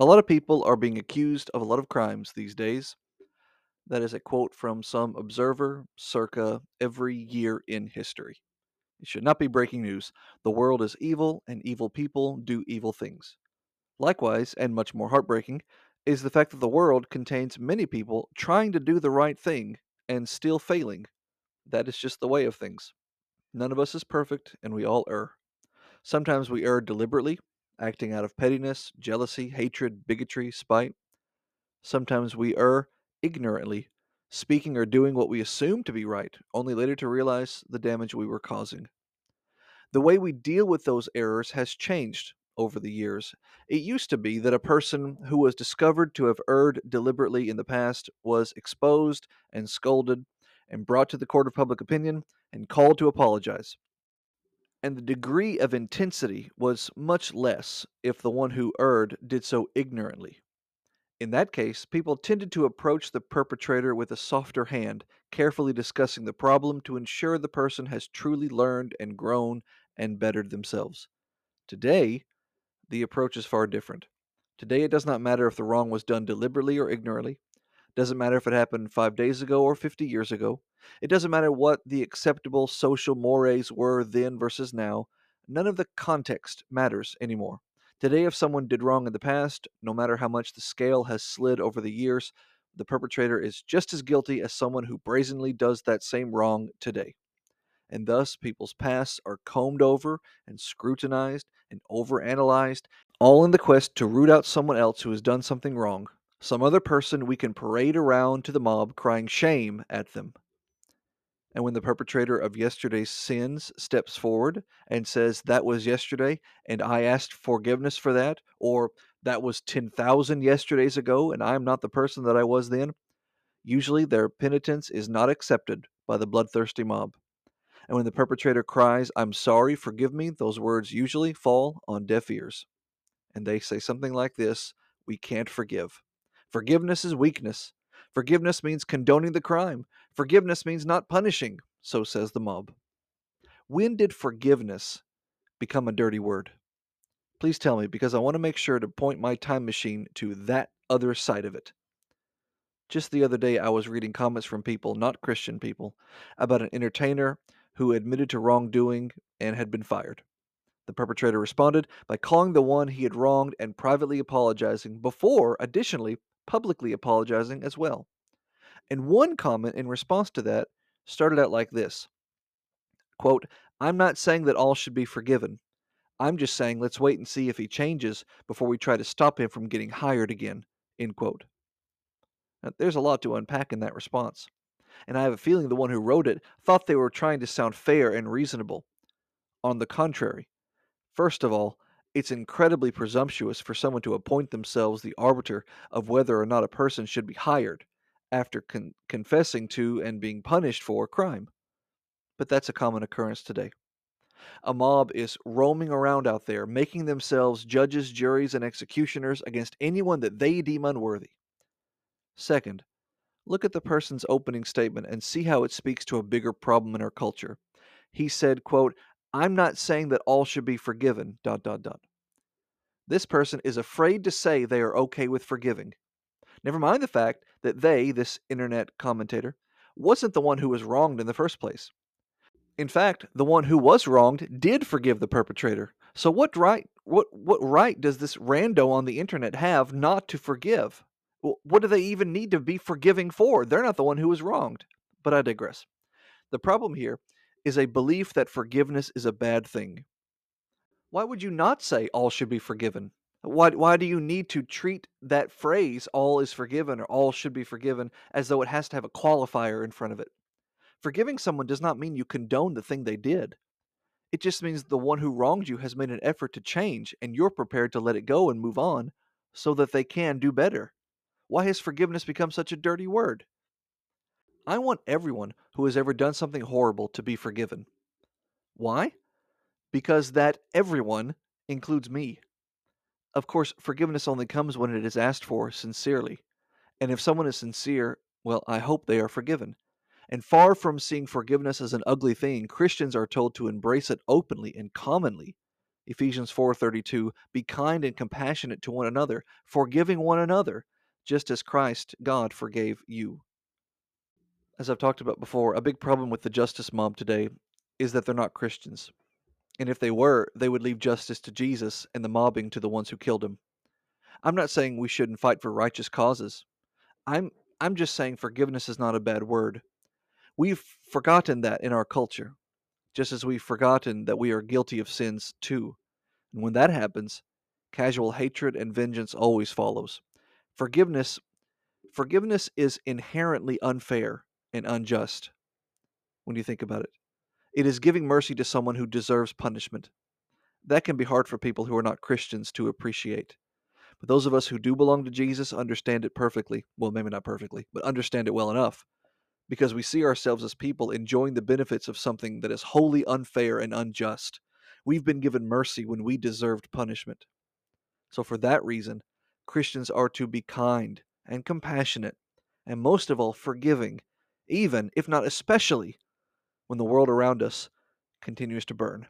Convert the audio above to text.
A lot of people are being accused of a lot of crimes these days. That is a quote from some observer circa every year in history. It should not be breaking news. The world is evil, and evil people do evil things. Likewise, and much more heartbreaking, is the fact that the world contains many people trying to do the right thing and still failing. That is just the way of things. None of us is perfect, and we all err. Sometimes we err deliberately, acting out of pettiness, jealousy, hatred, bigotry, spite. Sometimes we err ignorantly, speaking or doing what we assume to be right, only later to realize the damage we were causing. The way we deal with those errors has changed over the years. It used to be that a person who was discovered to have erred deliberately in the past was exposed and scolded and brought to the court of public opinion and called to apologize. And the degree of intensity was much less if the one who erred did so ignorantly. In that case, people tended to approach the perpetrator with a softer hand, carefully discussing the problem to ensure the person has truly learned and grown and bettered themselves. Today, the approach is far different. Today, it does not matter if the wrong was done deliberately or ignorantly. Doesn't matter if it happened five days ago or 50 years ago. It doesn't matter what the acceptable social mores were then versus now. None of the context matters anymore. Today, if someone did wrong in the past, no matter how much the scale has slid over the years, the perpetrator is just as guilty as someone who brazenly does that same wrong today. And thus, people's pasts are combed over and scrutinized and overanalyzed, all in the quest to root out someone else who has done something wrong, some other person we can parade around to the mob crying shame at them. And when the perpetrator of yesterday's sins steps forward and says, That was yesterday, and I asked forgiveness for that, or that was 10,000 yesterdays ago, and I am not the person that I was then, usually their penitence is not accepted by the bloodthirsty mob. And when the perpetrator cries, I'm sorry, forgive me, those words usually fall on deaf ears. And they say something like this We can't forgive. Forgiveness is weakness. Forgiveness means condoning the crime. Forgiveness means not punishing, so says the mob. When did forgiveness become a dirty word? Please tell me, because I want to make sure to point my time machine to that other side of it. Just the other day, I was reading comments from people, not Christian people, about an entertainer who admitted to wrongdoing and had been fired. The perpetrator responded by calling the one he had wronged and privately apologizing before, additionally, publicly apologizing as well. And one comment in response to that started out like this quote, I'm not saying that all should be forgiven. I'm just saying let's wait and see if he changes before we try to stop him from getting hired again. End quote. Now, there's a lot to unpack in that response. And I have a feeling the one who wrote it thought they were trying to sound fair and reasonable. On the contrary, first of all, it's incredibly presumptuous for someone to appoint themselves the arbiter of whether or not a person should be hired after con- confessing to and being punished for a crime. But that's a common occurrence today. A mob is roaming around out there, making themselves judges, juries, and executioners against anyone that they deem unworthy. Second, look at the person's opening statement and see how it speaks to a bigger problem in our culture. He said, quote, I'm not saying that all should be forgiven, dot, dot, dot. This person is afraid to say they are okay with forgiving. Never mind the fact that they, this internet commentator, wasn't the one who was wronged in the first place. In fact, the one who was wronged did forgive the perpetrator. So what right what what right does this rando on the internet have not to forgive? What do they even need to be forgiving for? They're not the one who was wronged. But I digress. The problem here is a belief that forgiveness is a bad thing. Why would you not say all should be forgiven? Why, why do you need to treat that phrase, all is forgiven or all should be forgiven, as though it has to have a qualifier in front of it? Forgiving someone does not mean you condone the thing they did. It just means the one who wronged you has made an effort to change, and you're prepared to let it go and move on so that they can do better. Why has forgiveness become such a dirty word? I want everyone who has ever done something horrible to be forgiven. Why? Because that everyone includes me. Of course, forgiveness only comes when it is asked for sincerely. And if someone is sincere, well, I hope they are forgiven. And far from seeing forgiveness as an ugly thing, Christians are told to embrace it openly and commonly. Ephesians 4:32 Be kind and compassionate to one another, forgiving one another, just as Christ God forgave you. As I've talked about before, a big problem with the justice mob today is that they're not Christians. And if they were, they would leave justice to Jesus and the mobbing to the ones who killed him. I'm not saying we shouldn't fight for righteous causes. I'm I'm just saying forgiveness is not a bad word. We've forgotten that in our culture, just as we've forgotten that we are guilty of sins too. And when that happens, casual hatred and vengeance always follows. Forgiveness forgiveness is inherently unfair and unjust when you think about it. It is giving mercy to someone who deserves punishment. That can be hard for people who are not Christians to appreciate. But those of us who do belong to Jesus understand it perfectly. Well, maybe not perfectly, but understand it well enough because we see ourselves as people enjoying the benefits of something that is wholly unfair and unjust. We've been given mercy when we deserved punishment. So, for that reason, Christians are to be kind and compassionate, and most of all, forgiving, even, if not especially, when the world around us continues to burn.